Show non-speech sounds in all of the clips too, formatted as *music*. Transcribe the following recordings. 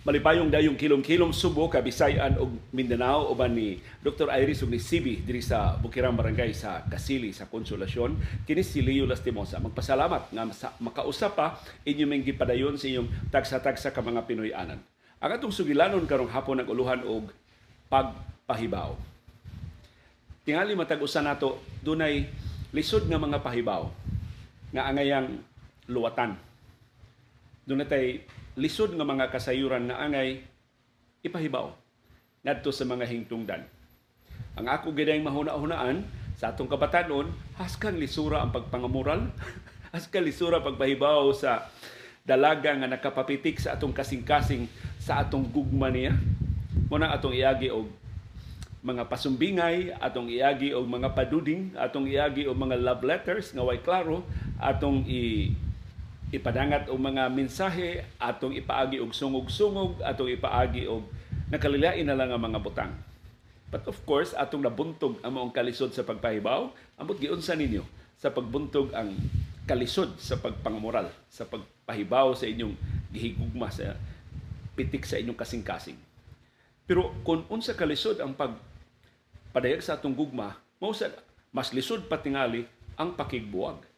Malipayong dayong kilom-kilom Subo, Kabisayan ug Mindanao uban ni Dr. Iris ug ni Sibi diri sa Bukirang Barangay sa Kasili sa Konsolasyon. Kini si Leo Lastimosa. Magpasalamat nga sa, makausap pa inyo ming gipadayon sa inyong tagsa-tagsa ka mga Pinoy anan. Ang atong sugilanon karong hapon naguluhan og pagpahibaw. Tingali matag-usa nato dunay lisod nga mga pahibaw nga angayang luwatan. Dunay tay lisod nga mga kasayuran na angay ipahibaw ngadto sa mga hingtungdan. Ang ako gidayng mahuna-hunaan sa atong kabatanon, haskan lisura ang pagpangamoral, *laughs* haskan lisura pagpahibaw sa dalaga nga nakapapitik sa atong kasing-kasing sa atong gugma niya. Muna atong iagi og mga pasumbingay, atong iagi og mga paduding, atong iagi og mga love letters nga way klaro, atong i ipadangat og mga mensahe atong ipaagi og sungog-sungog atong ipaagi og nakalilain na lang ang mga butang. But of course atong nabuntog ang maong kalisod sa pagpahibaw ambot giunsa ninyo sa pagbuntog ang kalisod sa pagpangamoral sa pagpahibaw sa inyong gihigugma sa pitik sa inyong kasing-kasing. Pero kung unsa kalisod ang pag padayag sa atong gugma mao mas lisod patingali ang pakigbuwag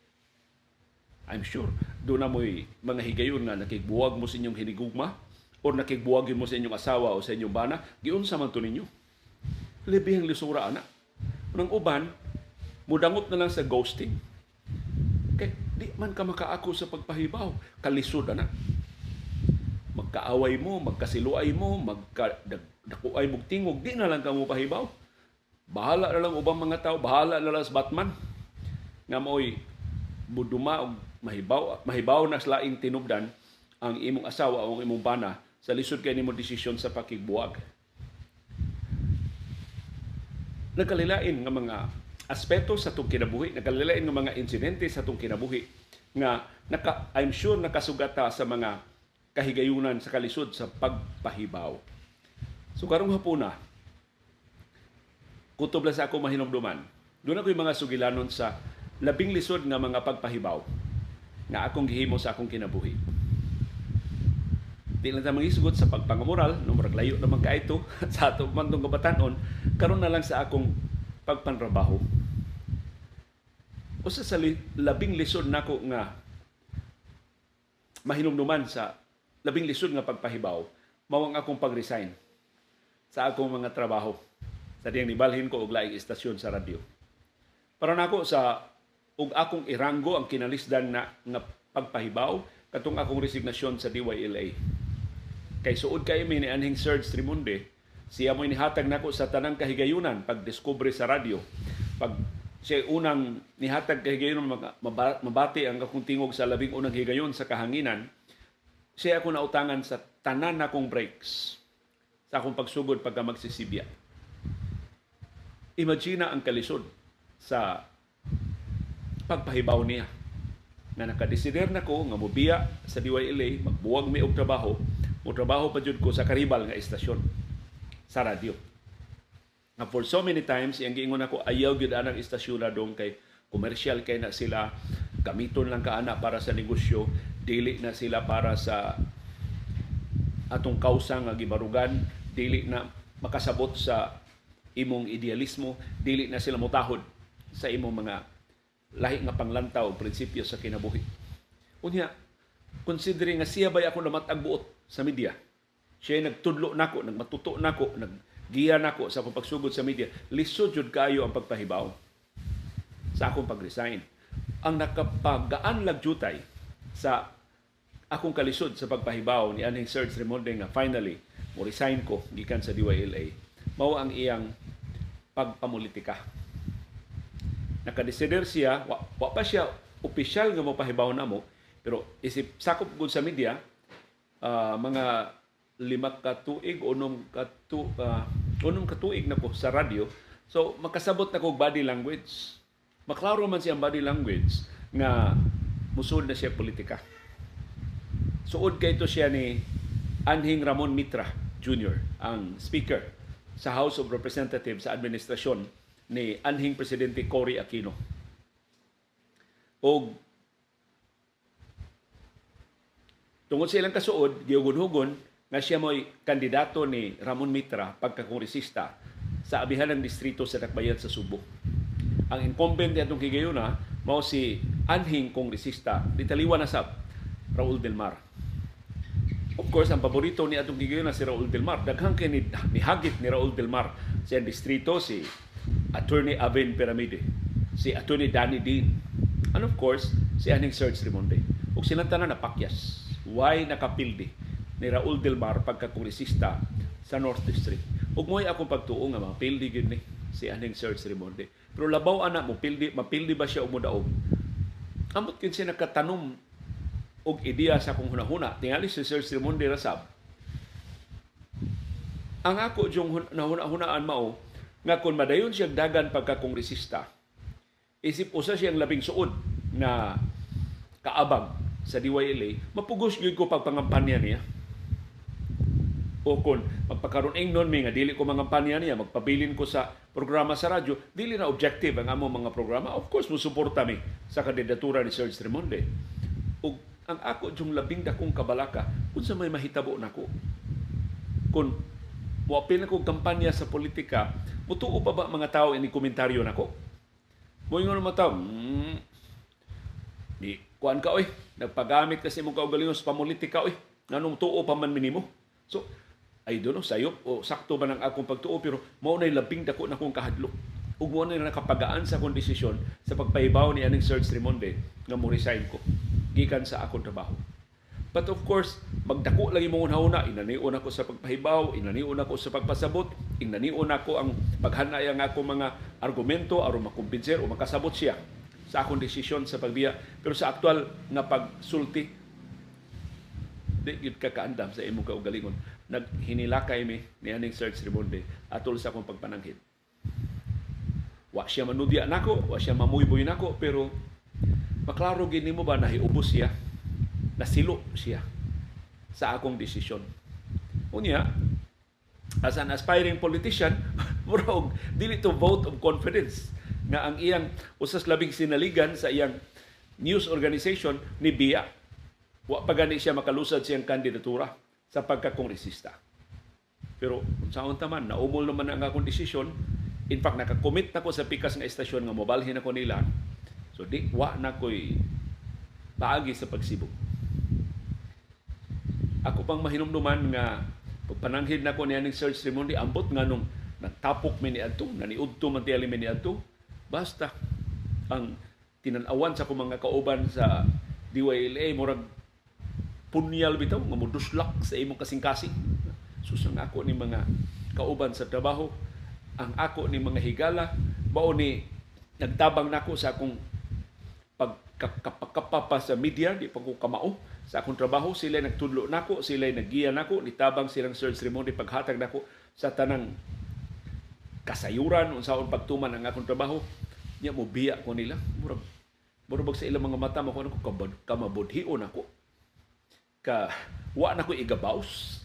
I'm sure do na mo'y mga higayon nga nakigbuwag mo sa inyong hinigugma o nakigbuwag mo sa inyong asawa o sa inyong bana, giunsa man to ninyo. Libihang lisura ana. Unang uban, mudangot na lang sa ghosting. Kay di man ka makaako sa pagpahibaw, kalisod ana. Magkaaway mo, magkasiluay mo, magkadakuay mo tingog, di na lang ka mo pahibaw. Bahala na lang ubang mga tao, bahala na lang sa Batman. Nga mo'y buduma og mahibaw mahibaw na laing tinubdan ang imong asawa o ang imong bana sa lisod kay nimo desisyon sa pakigbuwag. Nagkalilain nga mga aspeto sa itong kinabuhi, nagkalilain nga mga insidente sa itong kinabuhi nga naka, I'm sure nakasugata sa mga kahigayunan sa kalisod sa pagpahibaw. So karong hapuna, kutob lang sa ako mahinumduman. Doon ako yung mga sugilanon sa labing lisod nga mga pagpahibaw nga akong gihimo sa akong kinabuhi. Di lang ta mangisgot sa pagpangamoral, no murag layo naman ka ito *laughs* sa ato man tong karon na lang sa akong pagpanrabaho. Usa sa labing lisod nako nga mahinumduman sa labing lisod nga pagpahibaw, mao ang akong pagresign sa akong mga trabaho. Sa diyang nibalhin ko og laing istasyon sa radyo. Para nako sa ug akong iranggo ang kinalisdan na nga pagpahibaw katong akong resignasyon sa DYLA. Kay suod kay mi ni anhing Serge Trimunde, siya mo inihatag nako sa tanang kahigayunan pag discovery sa radyo. Pag siya unang nihatag kahigayunan mabati ang akong tingog sa labing unang higayon sa kahanginan, siya ako nautangan sa tanan akong breaks sa akong pagsugod pagka magsisibya. Imagine ang kalisod sa pagpahibaw niya. Na nakadesider na ko nga mobiya sa DYLA magbuwag mi og trabaho. Mo trabaho pa jud ko sa karibal nga istasyon sa radyo. Nga for so many times iyang giingon ako ayaw gyud anang istasyon na dong kay commercial kay na sila. Gamiton lang kaana para sa negosyo. Dili na sila para sa atong kausa nga gibarugan. Dili na makasabot sa imong idealismo. Dili na sila mutahod sa imong mga lahi nga panglantaw prinsipyo sa kinabuhi. Unya, considering nga siya bay ako namatag buot sa media. Siya nagtudlo nako, nagmatuto nako, naggiya nako sa pagsugod sa media. Lisod jud kayo ang pagpahibaw sa akong pag-resign. Ang nakapagaan lagjutay sa akong kalisod sa pagpahibaw ni Aning Serge Remonde nga finally mo resign ko gikan sa DYLA mao ang iyang pagpamulitika nakadesider siya, wa, wa pa siya opisyal nga mapahibaw na mo, pero isip sakop gud sa media, uh, mga lima ka tuig, unom ka tu, uh, unom ka tuig na ko sa radyo. So makasabot na ko body language. Maklaro man siya body language nga musud na siya politika. Suod kay ito siya ni Anhing Ramon Mitra Jr., ang speaker sa House of Representatives sa administrasyon ni anhing presidente Cory Aquino. O tungod sa ilang kasuod, giugon-hugon nga siya mo'y kandidato ni Ramon Mitra pagkakongresista sa abihan ng distrito sa Dakbayan sa Subo. Ang incumbent niya itong higayuna mao si anhing kongresista ditaliwa na sab Raul Del Mar. Of course, ang paborito ni atong higayuna si Raul Del Mar. Daghang kay ni, ni hagit ni Raul Del Mar sa distrito si Attorney Aven Piramide, si Attorney Danny Dean, and of course, si Aning Serge Rimonde. Ug silang tanan napakyas. Why nakapildi ni Raul Del Mar pagkakongresista sa North District. Ug mo'y akong pagtuo nga mga pildi gyud ni si Aning Serge Rimonde. Pero labaw ana mo pildi mapildi ba siya o mudaog? Amot kin siya nakatanom og ideya sa akong hunahuna. Tingali si Serge Rimonde Rasab. Ang ako yung nahuna-hunaan mao nga kung madayon siya dagan pagka-kongresista, isip usa siyang labing suod na kaabang sa DYLA, mapugos gyud ko pagpangampanya niya. O kung magpakaroon ingnon mi nga dili ko mangampanya niya, magpabilin ko sa programa sa radyo, dili na objective ang among mga programa. Of course, musuporta mi sa kandidatura ni Serge Remonde. O ang ako yung labing dakong kabalaka, kung sa may mahitabo nako. Kung muapil na kong kampanya sa politika, mutuo pa ba mga tao ini komentaryo nako? Moingon naman tao, hmm, di kuan ka oy, nagpagamit kasi mong kaugalingon sa pamulitika oy. Nganong tuo pa man minimo. So, I don't know, sayop o sakto ba ng akong pagtuo pero mao na labing dako na kong kahadlok. Ug mo na nakapagaan sa akong desisyon sa pagpahibaw ni aning Serge Rimonde nga mo resign ko gikan sa akong trabaho. But of course, magdako lagi mo una inanion ako sa pagpahibaw, inanion ako sa pagpasabot, inanion ako ang paghanay ang ako mga argumento aron makumbinser o makasabot siya sa akong desisyon sa pagbiya. Pero sa aktual nga pagsulti, di yun kakaandam sa imong kaugalingon. Naghinilakay mi ni aning Serge Ribonde atol sa akong pagpananghid. Wa siya manudya nako, wa siya mamuyboy nako, pero maklaro gini mo ba nahiubos siya nasilo siya sa akong desisyon. Unya, as an aspiring politician, *laughs* murag dili to vote of confidence nga ang iyang usas labing sinaligan sa iyang news organization ni Bia. Wa pa gani siya makalusad siyang kandidatura sa pagkakongresista. Pero unsaon taman naumol naman ang akong desisyon. In fact, nakakommit na ko sa pikas nga estasyon nga mobalhin ako nila. So di wa na ko'y paagi sa pagsibok ako pang mahinumduman nga pagpananghid na ko niya ng Serge Rimondi, ambot nga nung nagtapok mi ni Adto, naniudto man tiyali mi ni Adto, basta ang tinanawan sa mga kauban sa DYLA, murag punyal bitaw, nga muduslak sa imong kasing-kasing. Susang ako ni mga kauban sa trabaho, ang ako ni mga higala, bao ni nagtabang nako sa akong pagkapakapa sa media, di pa ko kamao. Sa akong trabaho sila nagtudlo nako sila naggiya nako nitabang silang search ceremony paghatag nako sa tanang kasayuran unsaon pagtuman ang akong trabaho. Nya mo biya ko nila. Murag murag sa ilang mga mata mo ko kamabudhion ako ka wa na ko igabaws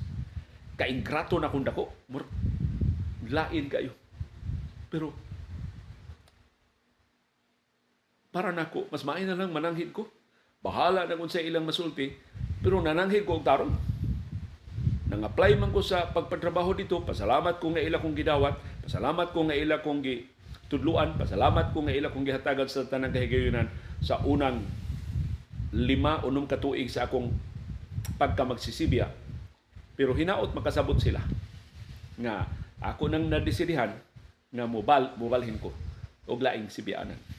ka ingrato na kung dako. Murag lain kayo. Pero para nako mas maayo na lang mananghid ko Bahala na kung sa ilang masulti, pero nananghid ko og tarong. Nang-apply man ko sa pagpatrabaho dito, pasalamat ko nga ila kong gidawat, pasalamat ko nga ila kong gi tudluan, pasalamat ko nga ila kong gihatagan sa tanang kahigayunan sa unang lima unom katuig sa akong pagka magsisibya. Pero hinaot makasabot sila nga ako nang nadesidihan nga mobal mobalhin ko og laing sibyanan.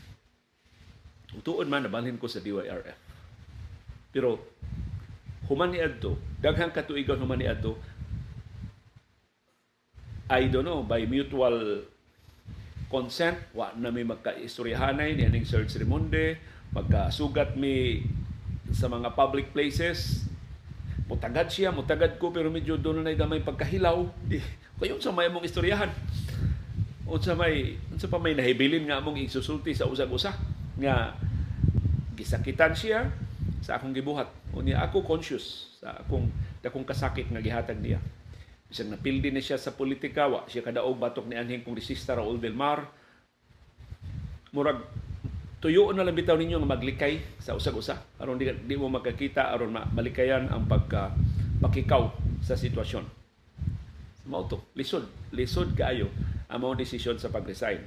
Utuon man nabalhin ko sa DYRF. Pero human ni adto, daghang katuigan human ni adto, I don't know, by mutual consent, wa na may magkaistoryahanay ni aning Sir Rimonde, magkasugat mi sa mga public places, mutagad siya, mutagad ko, pero medyo doon na gamay pagkahilaw. Di, kayon sa may mong istoryahan. Unsa may unsa pa may nahibilin nga among isusulti sa usag-usa nga gisakitan siya sa akong gibuhat. Unya ako conscious sa akong dakong kasakit nga gihatag niya. Bisag napildi na siya sa politika, wa siya kadaog batok ni anhing kongresista Raul Del Mar. Murag tuyo na lang bitaw ninyo nga maglikay sa usag-usa aron di, di mo magkakita aron malikayan ang pagka pakikaw sa sitwasyon. Mao to, lisod, lisod kaayo ang mao desisyon sa pag-resign.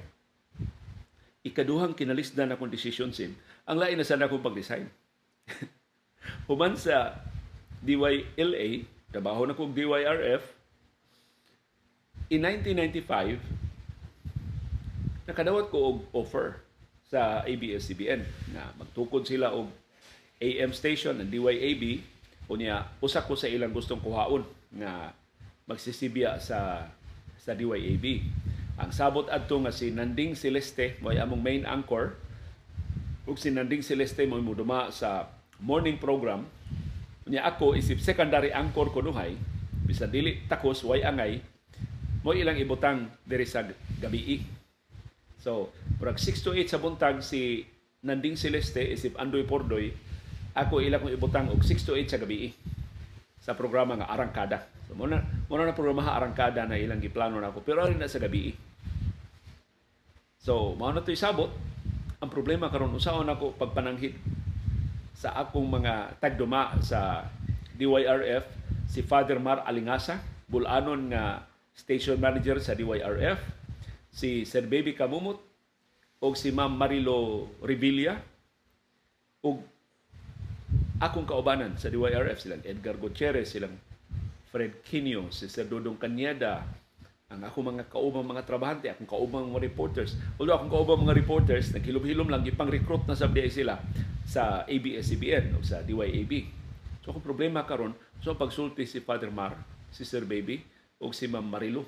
Ikaduhang kinalisdan akong desisyon sim, ang lain na sana akong pag-resign. *laughs* Human sa DYLA, trabaho na kong DYRF, in 1995, nakadawat ko og offer sa ABS-CBN na magtukod sila og AM station ng DYAB unya usa ko sa ilang gustong kuhaon nga magsisibya sa sa DYAB. Ang sabot adto nga si Nanding Celeste mo among main anchor. Ug si Nanding Celeste mo muduma sa morning program. Unya ako isip secondary anchor ko nuhay bisan dili takos way angay. Mo ilang ibutang diri sa gabii So, murag 6 to 8 sa buntag si Nanding Celeste isip Andoy Pordoy, ako ila kong ibutang og 6 to 8 sa gabi sa programa nga Arangkada. So, muna, muna na programa Arangkada na ilang giplano na ako, pero rin na sa gabi. So, mao na to isabot. Ang problema karon usaon ako pagpananghid sa akong mga tagduma sa DYRF si Father Mar Alingasa, bulanon nga station manager sa DYRF, si Sir Baby Kamumot o si Ma'am Marilo Revilla o akong kaubanan sa DYRF silang Edgar Gutierrez, silang Fred Quinio, si Sir Dodong Kanyada, ang ako mga kaubang mga trabahante, akong kaubang mga reporters. Although akong kaubang mga reporters, naghilom-hilom lang, ipang-recruit na sa sila sa ABS-CBN o sa DYAB. So akong problema karon so pagsulti si Father Mar, si Sir Baby, o si Ma'am Marilo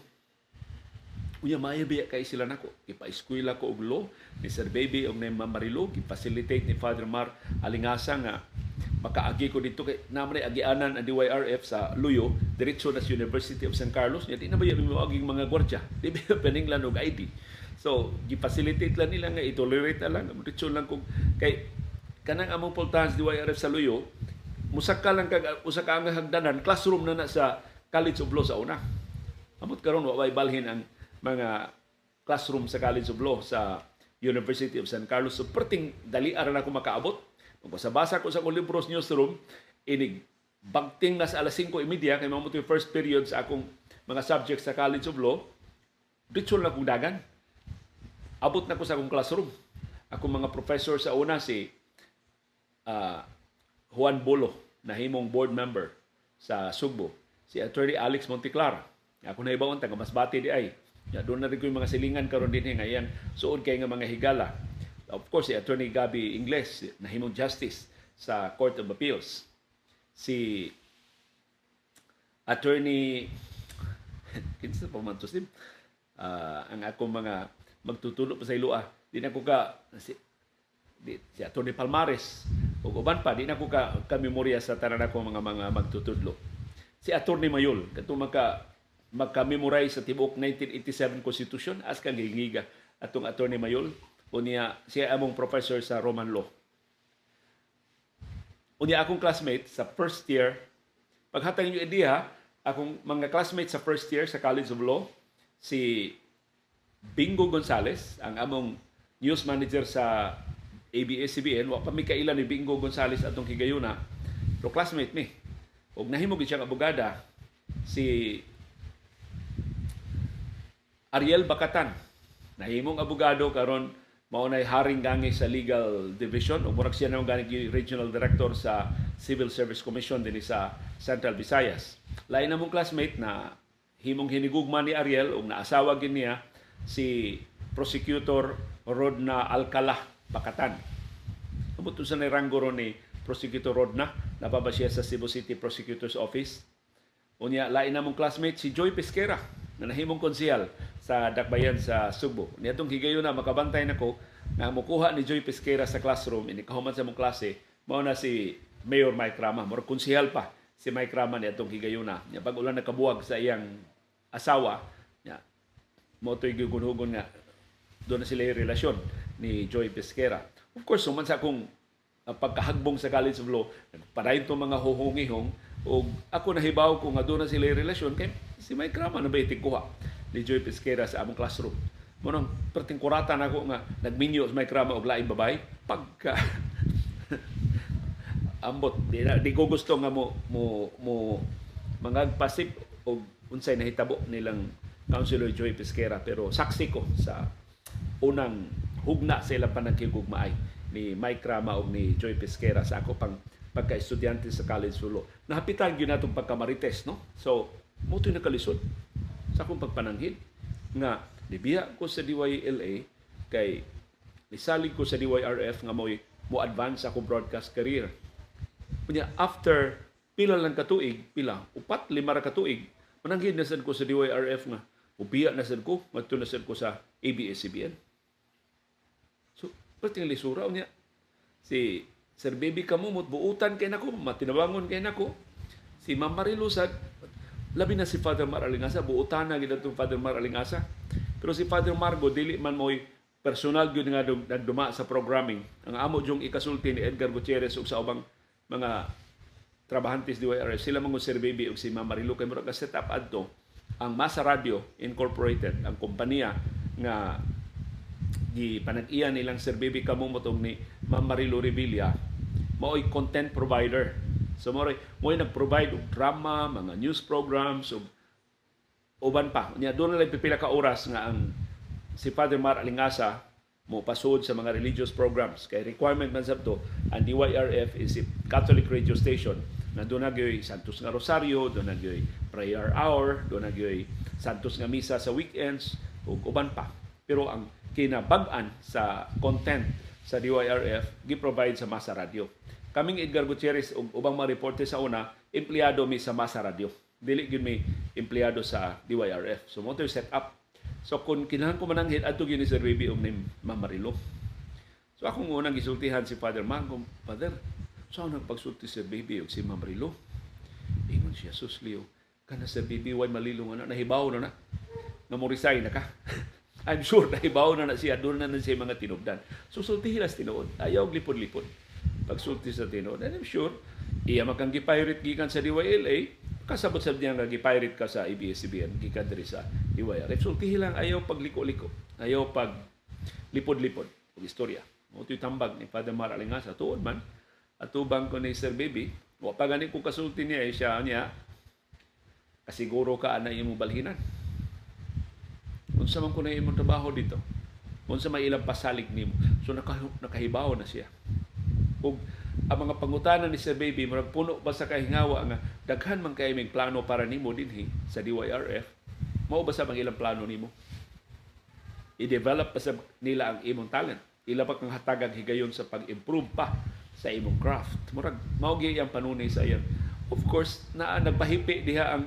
Unya maayo biya kay sila nako. Ipa-eskwela ko og law ni Sir Baby og ni Ma'am Marilo, gi-facilitate ni Father Mar alingasa nga makaagi ko dito kay naman agianan ang DYRF sa Luyo diretso na sa University of San Carlos. Nya di na ba yung aging mga gwardiya? *laughs* Di ba paninglan og ID so gi-facilitate lang nila nga i-tolerate lang. Diretso lang kung kay kanang among pultahan sa DYRF sa Luyo musaka lang kag usa ka ang hagdanan classroom na na sa College of Law sa una. Amot karon wa balhin ang mga classroom sa College of Law sa University of San Carlos. So, perting dali ara na ako makaabot. Magbasa ko sa akong libros newsroom, inig bagting na sa alas 5.30 kay mamuto yung first period sa akong mga subjects sa College of Law, dito na kong dagan. Abot na ko sa akong classroom. Akong mga professor sa una si uh, Juan Bolo, na himong board member sa Sugbo. Si Attorney Alex Monteclar. Ako na ibawon, taga Masbate di ay Ya, doon na rin ko yung mga silingan karon din nga suod kay nga mga higala. Of course, si Attorney Gabi Ingles, nahimong justice sa Court of Appeals. Si Attorney *laughs* kinsa pa man to sim uh, ang akong mga magtutulo pa sa ilua di na ko ka si, di, si Attorney Palmares. Ug uban pa di na ko ka, ka memorya sa tanan ako mga mga magtutudlo. Si Attorney Mayol kadto maka magka-memorize sa tibok 1987 Constitution as kang gingiga atong attorney Mayol unya siya among professor sa Roman Law. Unya akong classmate sa first year. Paghatag niyo idea akong mga classmate sa first year sa College of Law si Bingo Gonzales ang among news manager sa ABS-CBN wa pa mi kailan ni Bingo Gonzales atong higayuna pero classmate mi. Ug nahimo gid siya abogada si Ariel Bakatan nahimong abogado karon mao nay haring gangi sa legal division ug murag siya naman gani regional director sa Civil Service Commission dinhi sa Central Visayas. Lain na mong classmate na himong hinigugma ni Ariel ug naasawa gid niya si prosecutor Rodna Alcala Bakatan. Amot sa ni ranggo ni prosecutor Rodna, napaba siya sa Cebu City Prosecutor's Office. Unya lain na mong classmate si Joy Pesquera na nahimong konsehal sa Dakbayan sa Subo. Niadtong higayon na makabantay nako na mukuha ni Joy Pesquera sa classroom ini kahuman sa mong klase mao na si Mayor Mike Rama mo konsehal pa si Mike Rama niadtong higayon na nya pag ulan nakabuwag sa iyang asawa nya mo toy gugunhugon nga doon na sila yung relasyon ni Joy Pesquera. Of course, suman sa akong uh, pagkahagbong sa College of Law, padayon itong mga huhungihong, o ako nahibaw ko nga doon na sila yung relasyon, kay si Mike Rama na ba itikuha ni Joy Pesquera sa among classroom. Munong pertingkuratan ako nga nagminyo sa may krama og laing babay pagka *laughs* ambot di, di ko gusto nga mo mo mo mangagpasip og unsay nahitabo nilang Councilor Joy Pesquera pero saksi ko sa unang hugna sa ilang panagkigugmaay ni Mike Rama o ni Joy Pesquera sa ako pang pagka-estudyante sa College Sulo. Nahapitan gyud natong pagkamarites no. So mo na nakalisod sa akong pagpananghid nga nibiya ko sa DYLA kay nisalig ko sa DYRF nga mo'y mo advance ako broadcast career. Kunya after pila lang katuig, pila, upat, lima ra katuig, mananghid na sad ko sa DYRF nga ubiya na sad ko, ngadto na sad ko sa ABS-CBN. So, pati lisura niya. Si Sir Baby Kamumot, buutan kay nako, matinabangon kay nako. Si Ma'am labi na si Father Mar Alingasa, buutan na gid Father Mar Alingasa. Pero si Father Margo, dili man mo'y personal gyud nga nagduma sa programming. Ang amo jong ikasulti ni Edgar Gutierrez ug sa ubang mga trabahantes di YRF, sila mga Baby ug si Ma'am Marilu kay murag set up adto ang Masa Radio Incorporated, ang kompanya nga di panag-iya nilang Sir Baby Kamumotong ni Ma'am Marilu Revilla mao'y content provider. So mo mo'y nag-provide og drama, mga news programs ug uban pa. Nya doon na pipila ka oras nga ang si Father Mar Alingasa mo pasod sa mga religious programs kay requirement man sabto ang DYRF is a Catholic radio station na doon nagyoy Santos nga Rosario, doon nagyoy prayer hour, doon nagyoy Santos nga misa sa weekends ug uban pa. Pero ang kinabag-an sa content sa DYRF gi-provide sa Masa Radio. Kaming Edgar Gutierrez ug ubang mga reporter sa una, empleyado mi sa Masa Radio. Dili gyud mi empleyado sa DYRF. So mo set up So kung kinahanglan ko mananghid adto gyud ni Sir Baby og ni Ma'am Marilo. So akong unang gisultihan si Father Mangom, Father, so ako nagpagsulti si Baby og si Ma'am Marilo. Ingon siya, Suslio, kana Sir Baby, way malilong na, nahibaw na na. Nga mo resign na ka. *laughs* I'm sure nahibaw na na siya, doon na na siya mga tinubdan. So sultihin las tinuod, ayaw lipod-lipod. Pagsulti sa tinuod, and I'm sure, iya makang gipirate gikan sa DYLA, kasabot sa niya nga gipirate ka sa ABS-CBN gikan diri sa Iwaya. Resulti lang ayaw pagliko-liko, ayaw pag lipod-lipod og istorya. Mo tambag ni Father Mar Alingasa tuod man atubang ko ni Sir Baby, wa pa gani ko kasulti niya eh, siya niya kasiguro ka ana imong balhinan. Unsa man ko na imong trabaho dito? Unsa may ilang pasalig nimo? So nakahibaw na siya. Ug ang mga pangutanan ni Sir Baby murag puno ba sa kahingawa nga daghan man kay ming plano para nimo dinhi sa DYRF mao ba sa mga ilang plano nimo? I-develop pa sa nila ang imong talent. Ila pa kang hatagan higayon sa pag-improve pa sa imong craft. Murag mao gyud ang panunay sa iyan. Of course na nagpahipi diha ang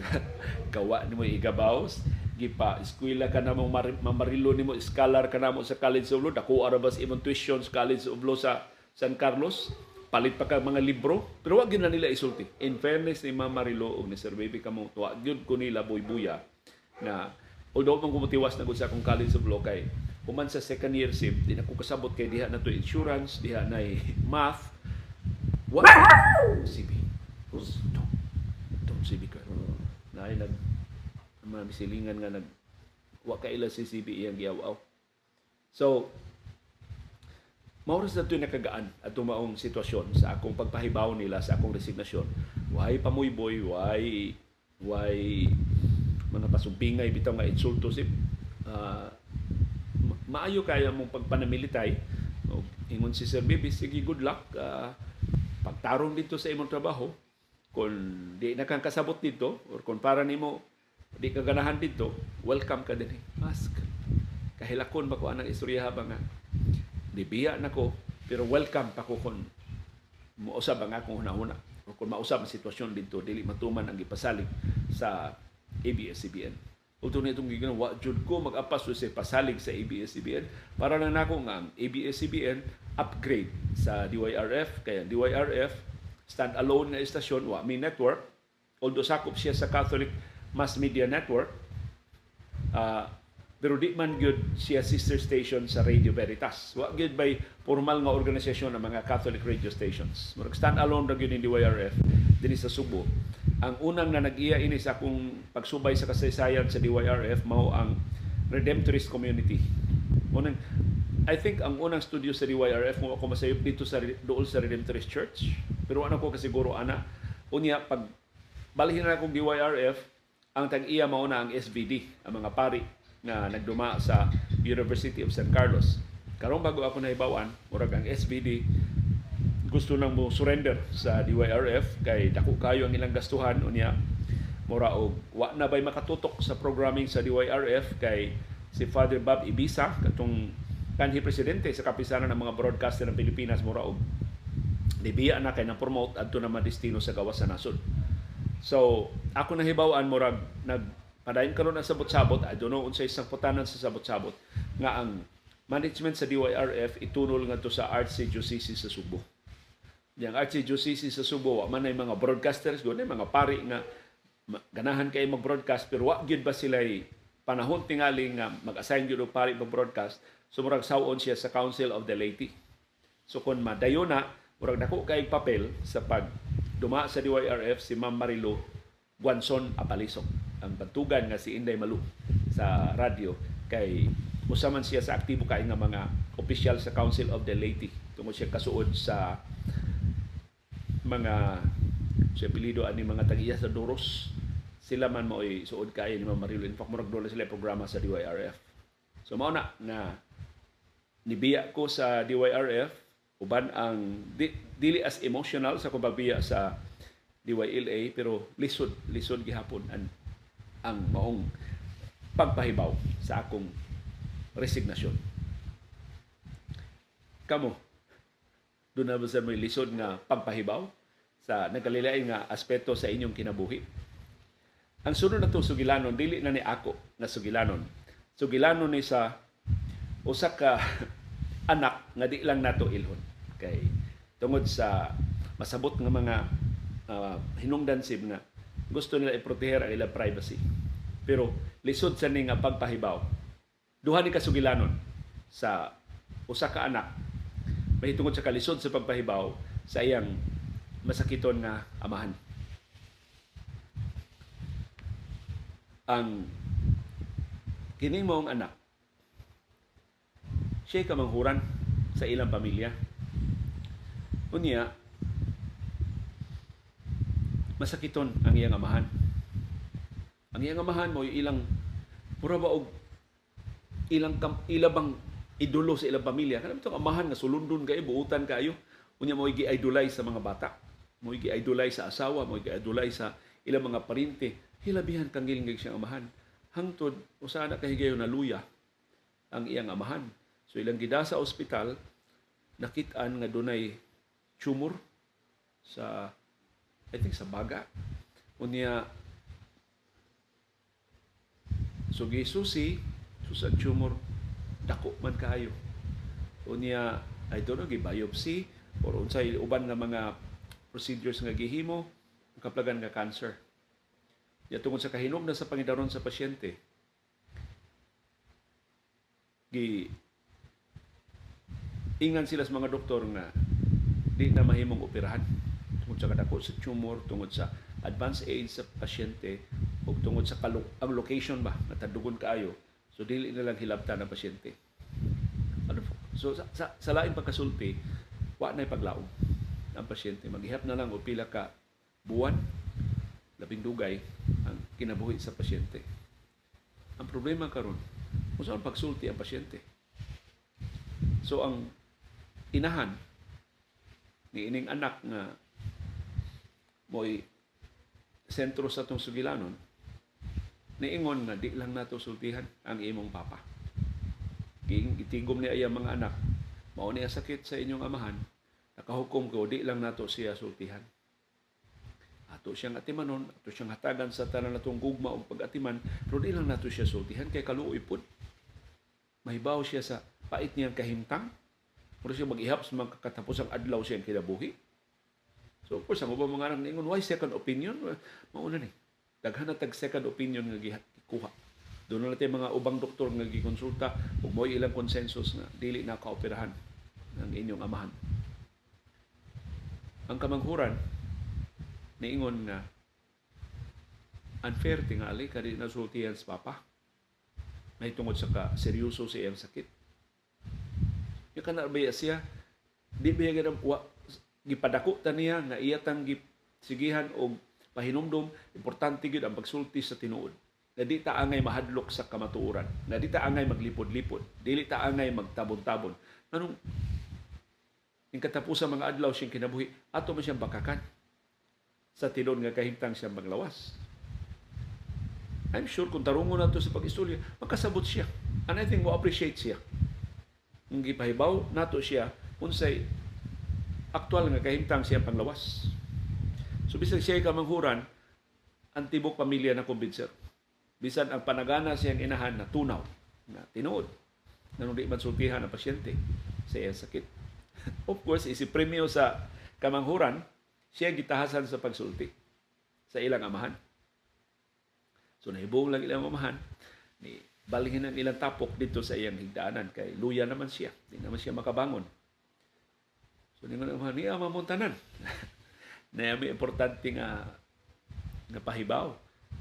*laughs* gawa nimo igabaws gipa eskwela ka na mong mamarilo nimo scholar ka na mo sa College of Law. Dako arabas imong tuition sa College of Law sa San Carlos, palit pa ka mga libro, pero wag yun na nila isulti. In fairness ni Mama Rilo o ni Sir Baby kamo, wag yun ko nila buy-buya na although man kumutiwas na sa akong college of law kay human sa second year sim, di na ko kasabot kay diha na to insurance, diha na *laughs* math. What? CB. Ito. Ito CB ka. Na ay nag mga misilingan nga nag wa ka ila si CB iyang giyaw. So, Mauras na ito nakagaan at tumaong sitwasyon sa akong pagpahibaw nila sa akong resignasyon. Why pamuyboy, why why mga pasumpingay bitaw nga insulto si uh, maayo kaya mong pagpanamilitay? Ingon si Sir Bibi sige good luck uh, pagtarong dito sa imong trabaho. Kung di na kang kasabot dito or kung para nimo di ka ganahan dito welcome ka din ask kahilakon ba ko anang istorya ba nga Dibiya na ko, pero welcome pa ko kung mausab ang akong hunahuna. O kung mausab ang sitwasyon dito, dili matuman ang ipasalig sa ABS-CBN. Ulto na itong ginawa, jud ko mag-apas sa pasalig sa ABS-CBN para lang nako nga ang ABS-CBN upgrade sa DYRF. Kaya DYRF, stand-alone na istasyon, wa mi network. Although sakop siya sa Catholic Mass Media Network, uh, pero di man gyud siya sister station sa Radio Veritas. Wa gyud by formal nga organisasyon ng mga Catholic radio stations. Murag stand alone ra gyud ni DYRF dinhi sa Subo. Ang unang na nag-iya ini sa akong pagsubay sa kasaysayan sa DYRF mao ang Redemptorist Community. Unang I think ang unang studio sa DYRF mo ako masayop dito sa dool sa Redemptorist Church. Pero ano ko kasiguro ana unya pag balhin na akong DYRF ang tag-iya mao na ang SVD ang mga pari nga nagduma sa University of San Carlos karon bago ako nahibawan murag ang SVD gusto nang mo surrender sa DYRF kay dako kayo ang ilang gastuhan unya mura og wa na bay makatutok sa programming sa DYRF kay si Father Bob Ibisa katong kanhi presidente sa kapisanan ng mga broadcaster ng Pilipinas mura og nibiya na kay na promote adto na madestino sa gawas sa nasod. So, ako nahibaw-an murag nag padayon karon na sabot-sabot, I don't know unsay isang putanan sa sabot-sabot nga ang management sa DYRF itunol ngadto sa Archdiocese sa Subo. Yang Archdiocese sa Subo, wa man ay mga broadcasters, gud mga pari nga ganahan kay mag-broadcast pero wa gyud ba sila panahon tingali nga mag-assign gyud og pari mag-broadcast sumurag sawon siya sa Council of the Laity. So kung madayo na, murag dako kay papel sa pag duma sa DYRF si Ma'am Marilo Guanson Apalisok ang bantugan nga si Inday Malu sa radyo kay usaman siya sa aktibo kay nga mga opisyal sa Council of the Laity. Tungod siya kasuod sa mga sa apelido ani mga tagiya sa Doros sila man mo ay suod kay ni Ma'am Marilo in fact murag sila programa sa DYRF so mao na na nibiya ko sa DYRF uban ang di, dili as emotional sa kubabiya sa DYLA pero lisod lisod gihapon ang ang maong pagpahibaw sa akong resignasyon. Kamo, doon na ba sa may lisod nga pagpahibaw sa nagkalilain nga aspeto sa inyong kinabuhi? Ang sunod na itong sugilanon, dili na ni ako na sugilanon. Sugilanon ni sa usa ka *laughs* anak nga di lang nato ilhon kay tungod sa masabot nga mga uh, hinungdan sib nga gusto nila iproteher ang ilang privacy. Pero lisod sa ni nga pagpahibaw. Duha ni kasugilanon sa usa ka anak. May tungod sa kalisod sa pagpahibaw sa iyang masakiton nga amahan. Ang kining mong anak siya kamanghuran sa ilang pamilya. Unya, masakiton ang iyang amahan. Ang iyang amahan mo ilang pura ba og ilang kam, ilabang idolo sa ilang pamilya. Kanang itong amahan nga sulundon kayo, buutan kayo. Unya mo gi-idolize sa mga bata. Mo gi-idolize sa asawa, mo gi-idolize sa ilang mga parinte. Hilabihan kang gilingig siyang amahan. Hangtod, usana kahigayon na luya ang iyang amahan. So ilang gida sa ospital, nakitaan nga dunay tumor sa I think sa baga. Unya sugi susi susad tumor dako man kayo. Unya I don't know biopsy or unsay uban nga mga procedures nga gihimo kaplagan nga cancer. Ya tungod sa kahinog na sa pangidaron sa pasyente. Gi ingan sila sa mga doktor nga di na mahimong operahan tungod sa kadako sa tumor tungod sa advanced age sa pasyente o tungod sa kalok ang location ba natadugon kaayo. So dili na lang hilabta ng pasyente. Ano so sa, sa, sa lain pagkasulti wa na paglaom ang pasyente. Maghihap na lang o pila ka buwan labing dugay ang kinabuhi sa pasyente. Ang problema karon kung saan pagsulti ang pasyente? So ang inahan ni ining anak nga mo'y sentro sa tong sugilanon. Niingon nga di lang nato sultihan ang imong papa. Itigom ni ayang mga anak. Mao niya sakit sa inyong amahan. Nakahukom ko di lang nato siya sultihan. Ato siyang atimanon ato siyang hatagan sa tanan natong gugma og pag-atiman pero di lang nato siya sultihan kay kaluoy pud. Mahibaw siya sa pait niyang kahimtang. Mura siya mag-ihap sa mga katapos adlaw siya kinabuhi. So of course, ang ubang mga anak ningon, why second opinion? Mauna ni. Daghan na tag second opinion nga gikuha. Doon na natin mga ubang doktor nga gikonsulta ug mo ilang consensus na dili na kaoperahan ng inyong amahan. Ang kamanghuran niingon na unfair tingali kadi nasultihan sa papa. May tungod sa ka seryoso sa iyang sakit yung kana ba siya di ba ganang wa gipadako ta niya nga iya tang sigihan og pahinumdom importante gyud ang pagsulti sa tinuod. Na di ta angay mahadlok sa kamatuoran. Na di ta angay maglipod-lipod. Dili ta angay magtabon-tabon. Anong ing katapusan mga adlaw siyang kinabuhi ato man siyang bakakan. Sa tinon nga kahimtang siyang maglawas. I'm sure kung tarungo na to sa pag-istorya, makasabot siya. And I think mo appreciate siya. Ang gipahibaw nato siya unsay aktual nga kahimtang siya panglawas. So bisag siya kamanghuran, ang tibok pamilya na kumbinser. Bisan ang panagana siyang inahan na tunaw, na tinuod, na di man sultihan ang pasyente sa iyang sakit. *laughs* of course, isi premyo sa kamanghuran, siya gitahasan sa pagsulti sa ilang amahan. So nahibong lang ilang amahan, ni balhin ang ilang tapok dito sa iyang higdaanan kay luya naman siya. Di naman siya makabangon. So ningon ang niya mamuntanan. *laughs* na may importante nga nga pahibaw.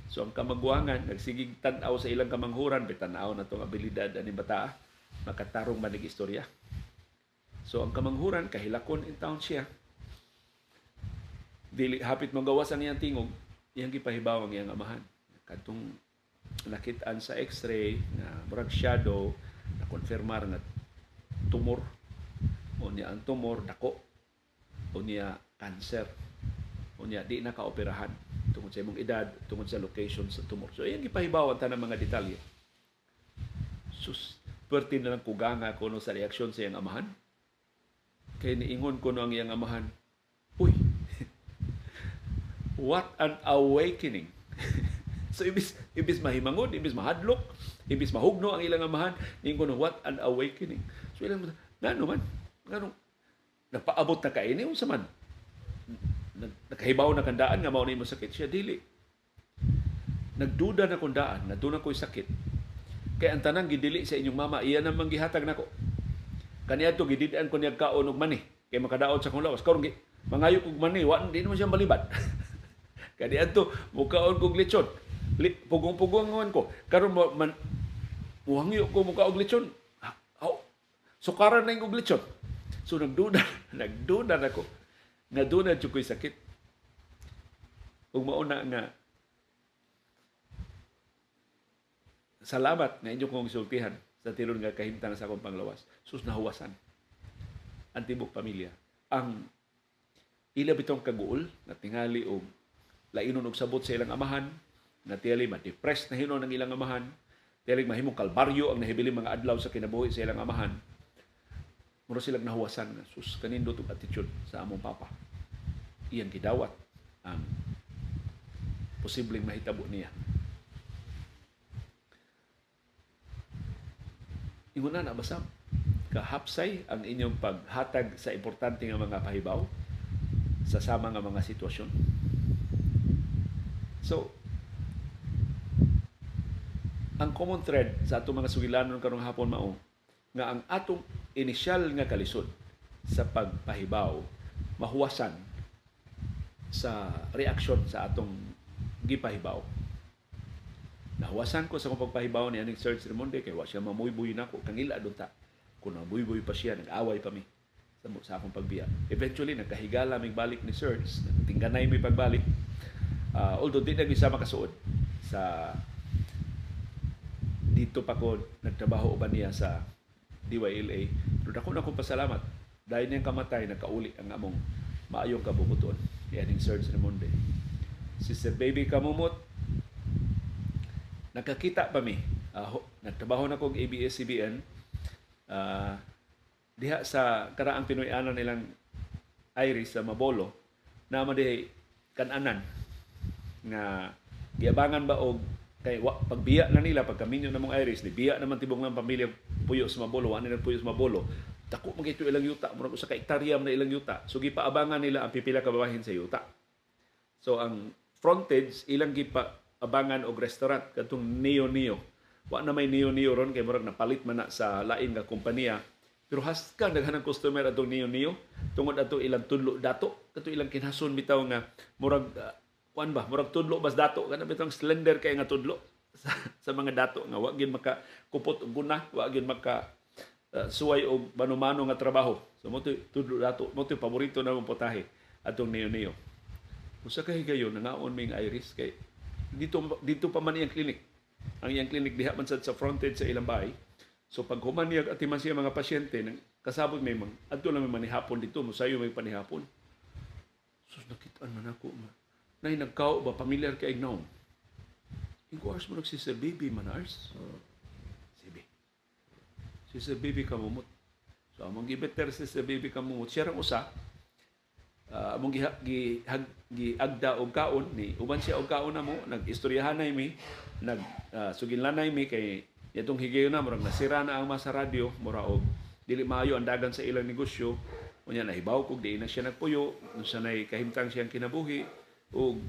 So ang kamagwangan nagsigig tan-aw sa ilang kamanghuran bitan-aw na tong abilidad ani bata makatarong manig istorya. So ang kamanghuran kahilakon in town siya. Dili hapit magawas ang iyang tingog, iyang gipahibaw ang iyang amahan. Kadtong nakitaan sa x-ray na murag shadow na konfirmar nga tumor o niya ang tumor dako. O niya cancer. O niya di na kaoperahan tungod sa imong edad tungod sa location sa tumor. So iyang gipahibawan ta ng mga detalye. Sus perti na lang kuganga kuno sa reaksyon sa iyang amahan. Kay niingon ko no ang iyang amahan uy *laughs* what an awakening. *laughs* So ibis ibis mahimangod, ibis mahadlok, ibis mahugno ang ilang amahan, ningon what an awakening. So ilang ngano man, ngano napaabot na kaini unsa man. Nakahibaw na kandaan nga mao ni mo sakit siya dili. Nagduda na kung daan, naduna ko'y sakit. Kaya ang tanang gidili sa inyong mama, iya nang manggihatag nako. Kaniya to gididan ko niya kaon og mani kay makadaot sa kong lawas. Karon mangayo og mani, wa di naman siya balibad. *laughs* Kaniya to mukaon kog lechon pugong-pugongon ko. Karon man muhangyo ko muka og lechon. Sukaran na yung lechon. So nagduda, *laughs* nagduda na ko. Nga doon na ko'y sakit. Ug mauna nga salamat nga inyo kong sultihan sa tilon nga kahimtang sa akong panglawas. Sus nahuwasan ang tibok pamilya. Ang ila bitong kaguol na tingali og lainon og sabot sa ilang amahan na tiyali ma-depress na hinon ang ilang amahan, tiyali mahimong kalbaryo ang nahibiling mga adlaw sa kinabuhi sa ilang amahan, muro silang nahuwasan na sus kanindo tong attitude sa among papa. Iyang gidawat ang posibleng mahitabo niya. Ingon na basam kahapsay ang inyong paghatag sa importante nga mga pahibaw sa sama nga mga sitwasyon. So, ang common thread sa atong mga sugilanon karong hapon mao nga ang atong inisyal nga kalisod sa pagpahibaw mahuwasan sa reaksyon sa atong gipahibaw. Nahuwasan ko sa akong pagpahibaw ni aning Sir Remonde kay wa siya mamuybuy nako kang ila ta. Kung namuybuy pa siya, nag-away pa mi sa, sa akong pagbiya. Eventually, nagkahigala mig balik ni Sir, tingganay mi pagbalik. Uh, although di na gisa makasuod sa dito pa ko nagtrabaho uban niya sa DYLA. Pero dako na akong pasalamat dahil niyang kamatay nagkauli ang among maayong kabubuton. Yan yung Sir Monde. Sister Baby Kamumot, nakakita pa mi. Uh, nagtrabaho na kong ABS-CBN. Uh, ah, diha sa karaang Pinoy-anan nilang Iris sa Mabolo na di kananan nga giabangan ba og kay wa, pagbiya na nila pagkaminyo na mong Iris di biya naman tibong ng pamilya puyo sa Mabolo ani puyo sa Mabolo. Dako man ito ilang yuta. Murag usa ka hektarya na ilang yuta. So gipaabangan nila ang pipila ka sa yuta. So ang frontage ilang gipa abangan og restaurant. Katong Neo Neo. Wa na may Neo Neo ron kay murag napalit man na sa lain nga kompanya pero haskan daghan ang customer atong Neo Neo. Tungod ato ilang tudlo dato. Kato ilang kinhason bitaw nga murag uh, kuan ba? Murag tudlo bas dato. Kana bitong slender kay nga tudlo sa, sa mga dato nga wa gyud maka kupot og guna wa gyud maka uh, suway og manumano nga trabaho so mo tudlo dato mo paborito na mong potahe atong niyo niyo Usa ka higayon nangaon ming Iris kay dito dito pa man iyang clinic. Ang iyang clinic diha man sad sa frontage sa ilang bahay. So pag human niya at siya mga pasyente nang kasabot may mang adto lang may manihapon dito mosayo may panihapon. Sus nakitaan man ako. Nay nagkao ba familiar kay ignaw. Inquires mo si Sir Baby Manars. Sibi. Si Sir Baby kamumot. So among gibeter si Sir Baby kamumot. Siya rang usa uh, among gi, gi, hag, gi agda og kaon ni uban siya og kaon na mo nag-istoryahan na mi nag uh, suginlanay mi kay itong higayon na murag nasira na ang masa radyo mura og dili maayo ang dagan sa ilang negosyo unya nahibaw kog di na siya nagpuyo unsa nay kahimtang siyang kinabuhi og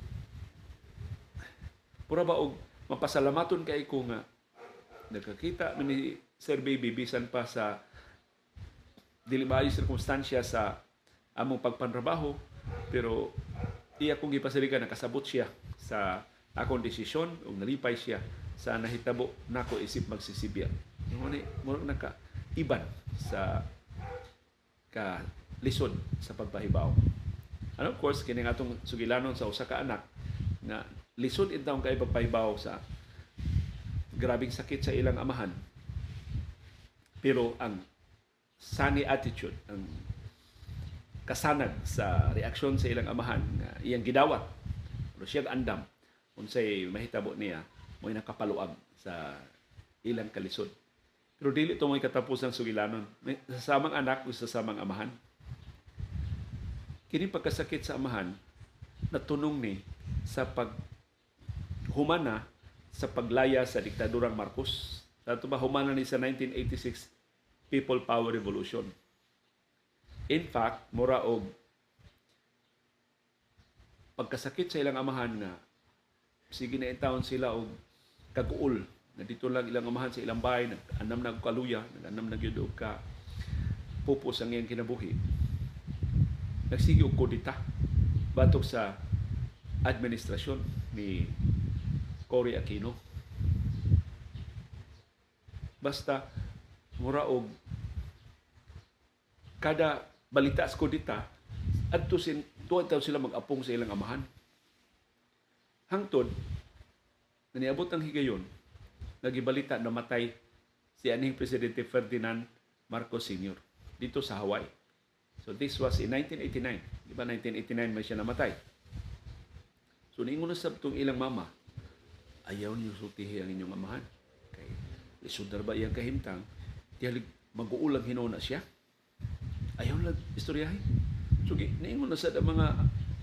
pura ba og mapasalamaton kay ko nga nagkakita ni Sir Baby bisan pa sa dili maayo sirkumstansya sa among pagpanrabaho pero iya kong gipasaligan nakasabot siya sa akong desisyon ug nalipay siya sa nahitabo nako isip magsisibya. Mo ni mo naka iban sa ka lisod sa pagpahibaw. And of course kini atong sugilanon sa usa ka anak nga lisod intawon kay pagpahibaw sa grabing sakit sa ilang amahan. Pero ang sunny attitude, ang kasanag sa reaksyon sa ilang amahan nga iyang gidawat. Pero siya andam. Unsay mahitabo niya mo nakapaluag sa ilang kalisod. Pero dili to may katapusang sugilanon sa samang anak o sa samang amahan. Kini pagkasakit sa amahan natunong ni sa pag humana sa paglaya sa diktadurang Marcos. Sa ba humana ni sa 1986 People Power Revolution In fact, mura og pagkasakit sa ilang amahan nga sige na intawon sila og kaguol na dito lang ilang amahan sa ilang bahay nag-anam na kaluya nag-anam na gyud og ka pupos ang iyang kinabuhi nagsige og kodita batok sa administrasyon ni Cory Aquino basta mura og kada balita sa kudita, adto sin tuwa taw sila mag-apong sa ilang amahan. Hangtod, naniabot ang higayon, nagibalita na matay si aning Presidente Ferdinand Marcos Sr. dito sa Hawaii. So this was in 1989. Di ba 1989 may siya namatay. So niingon na sa itong ilang mama, ayaw niyo sultihi ang inyong amahan. Kay lisod ba iyang kahimtang, tiyalig mag-uulang hinuna siya ayaw lang istoryahin. So, naingon na sa mga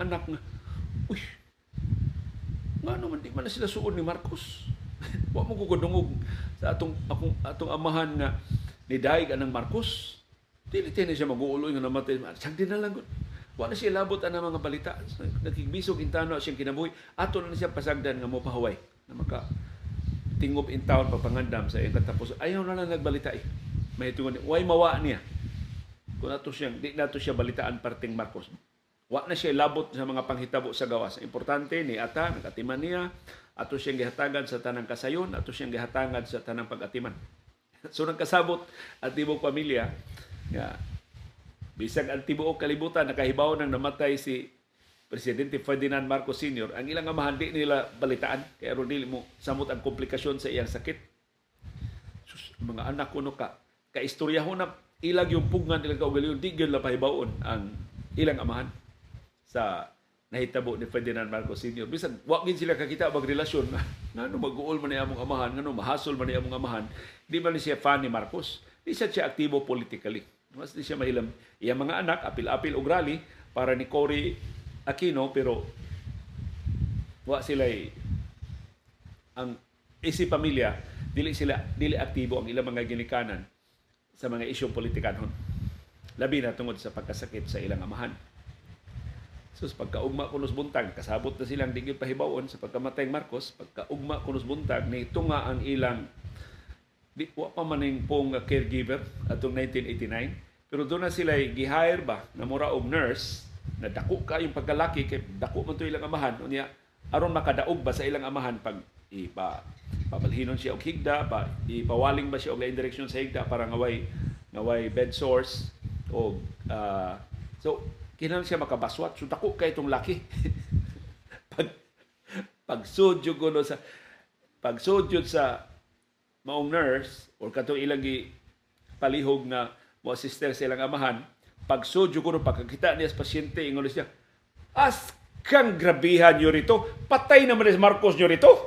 anak nga, uy, nga naman di man na sila suod ni Marcos. *laughs* Wa mo kukudungog sa atong, akong, atong amahan nga ni Daig anang Marcos. Dili na siya mag-uuloy nga namatay. Siyang din na lang. Wa na siya labot ang mga balita. Nakigbisog intano siyang kinabuhi. Ato na siya pasagdan nga mo pahuway. Na maka tingob in town papangandam sa iyang katapos. Ayaw na lang nagbalita eh. May tungon, way mawa niya kung nato siya, di nato siya balitaan parting Marcos. Wa na siya labot sa mga panghitabo sa gawas. Importante ni ata nagatiman niya ato siyang gihatagan sa tanang kasayon, ato siyang gihatangan sa tanang pagatiman. *laughs* so nagkasabot at tibok pamilya nga bisag ang tibuok kalibutan nakahibaw nang namatay si Presidente Ferdinand Marcos Sr. ang ilang amahan nila balitaan kaya ron mo samot ang komplikasyon sa iyang sakit. Sus, mga anak kuno ka kaistoryahon na ilag yung pugngan ilang kaugalingon di gyud pahibaon ang ilang amahan sa nahitabo ni Ferdinand Marcos Sr. Bisan wa gid sila kakita bag relasyon *laughs* nga ngano mag-uol man among amahan ngano mahasol man among amahan di man ni siya fan ni Marcos di siya siya aktibo politically mas di siya mahilam iya mga anak apil-apil og rally para ni Cory Aquino pero wa sila ang isi pamilya dili sila dili aktibo ang ilang mga ginikanan sa mga isyong politikanhon. Labi na tungod sa pagkasakit sa ilang amahan. So sa pagkaugma kunos buntag, kasabot na silang digil pahibawon sa pagkamatay Marcos, pagkaugma kunos buntag, ni tunga ang ilang di wa pa maning pong caregiver atong 1989 pero doon na sila gihire ba na mura og nurse na dako ka yung pagkalaki kay dako man to ilang amahan. Unya aron makadaog ba sa ilang amahan pag ipa pabalhinon siya og higda ba ipawaling ba siya og lain direksyon sa higda para ngaway ngaway bed source o uh, so kinahanglan siya makabaswat. So dako kay itong laki. *laughs* Pag pagsudyo ko no sa pagsudyo sa maong nurse or katong ilang palihog nga mo sister sa ilang amahan pagsudyo ko pagkakita niya sa pasyente ingon siya as kang grabihan nyo rito patay naman ni Marcos nyo rito *laughs*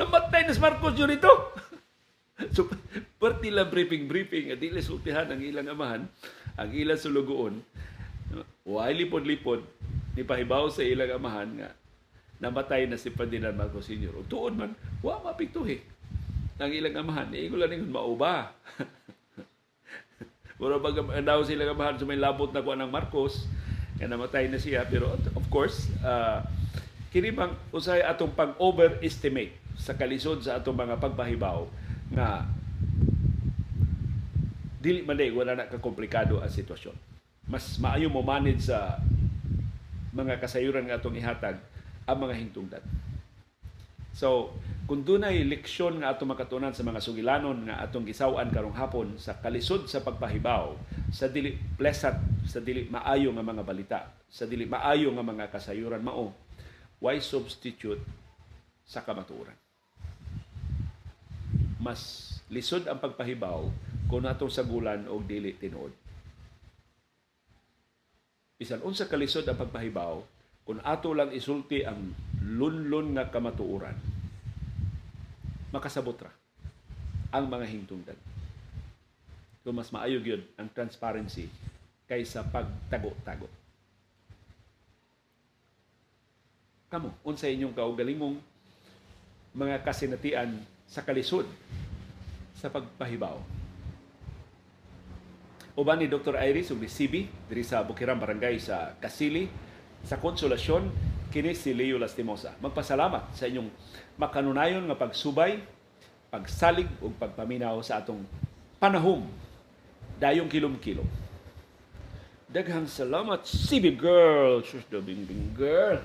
namatay na si Marcos nyo rito *laughs* so parte lang briefing briefing at sultihan ang ilang amahan ang ilang sulugoon Why lipod-lipod ni pahibaw sa ilang amahan nga namatay na si Ferdinand Marcos Sr. Tuon man, wa mapiktuhi. Ang ilang amahan, iingon lang ningon mauba. *laughs* Pero pag daw sila amahan sa may labot na kuha ng Marcos, nga namatay na siya. Pero of course, uh, kini bang usay atong pag-overestimate sa kalisod sa atong mga pagpahibaw nga dili man day wala na ka komplikado ang sitwasyon mas maayo mo manage sa mga kasayuran nga atong ihatag ang mga hingtungdan. So, kung dunay leksyon nga atong makatunan sa mga sugilanon nga atong gisaw-an karong hapon sa kalisod sa pagpahibaw, sa dili pleasant, sa dili maayo nga mga balita, sa dili maayo nga mga kasayuran mao, why substitute sa kamatuoran? Mas lisod ang pagpahibaw kung atong sagulan og dili tinuod bisan unsa kalisod ang pagpahibaw kung ato lang isulti ang lunlun nga kamatuoran makasabot ra ang mga hingtungdan. So mas maayo gyud ang transparency kaysa pagtago-tago. Kamo unsa inyong kaugalingong mga kasinatian sa kalisod sa pagpahibaw? Uban ni Dr. Iris ug ni CB diri sa Bukirang Barangay sa Kasili sa konsolasyon kini si Leo Lastimosa. Magpasalamat sa inyong makanunayon nga pagsubay, pagsalig ug pagpaminaw sa atong panahom dayong kilom-kilom. Daghang salamat CB girl, sus bing girl.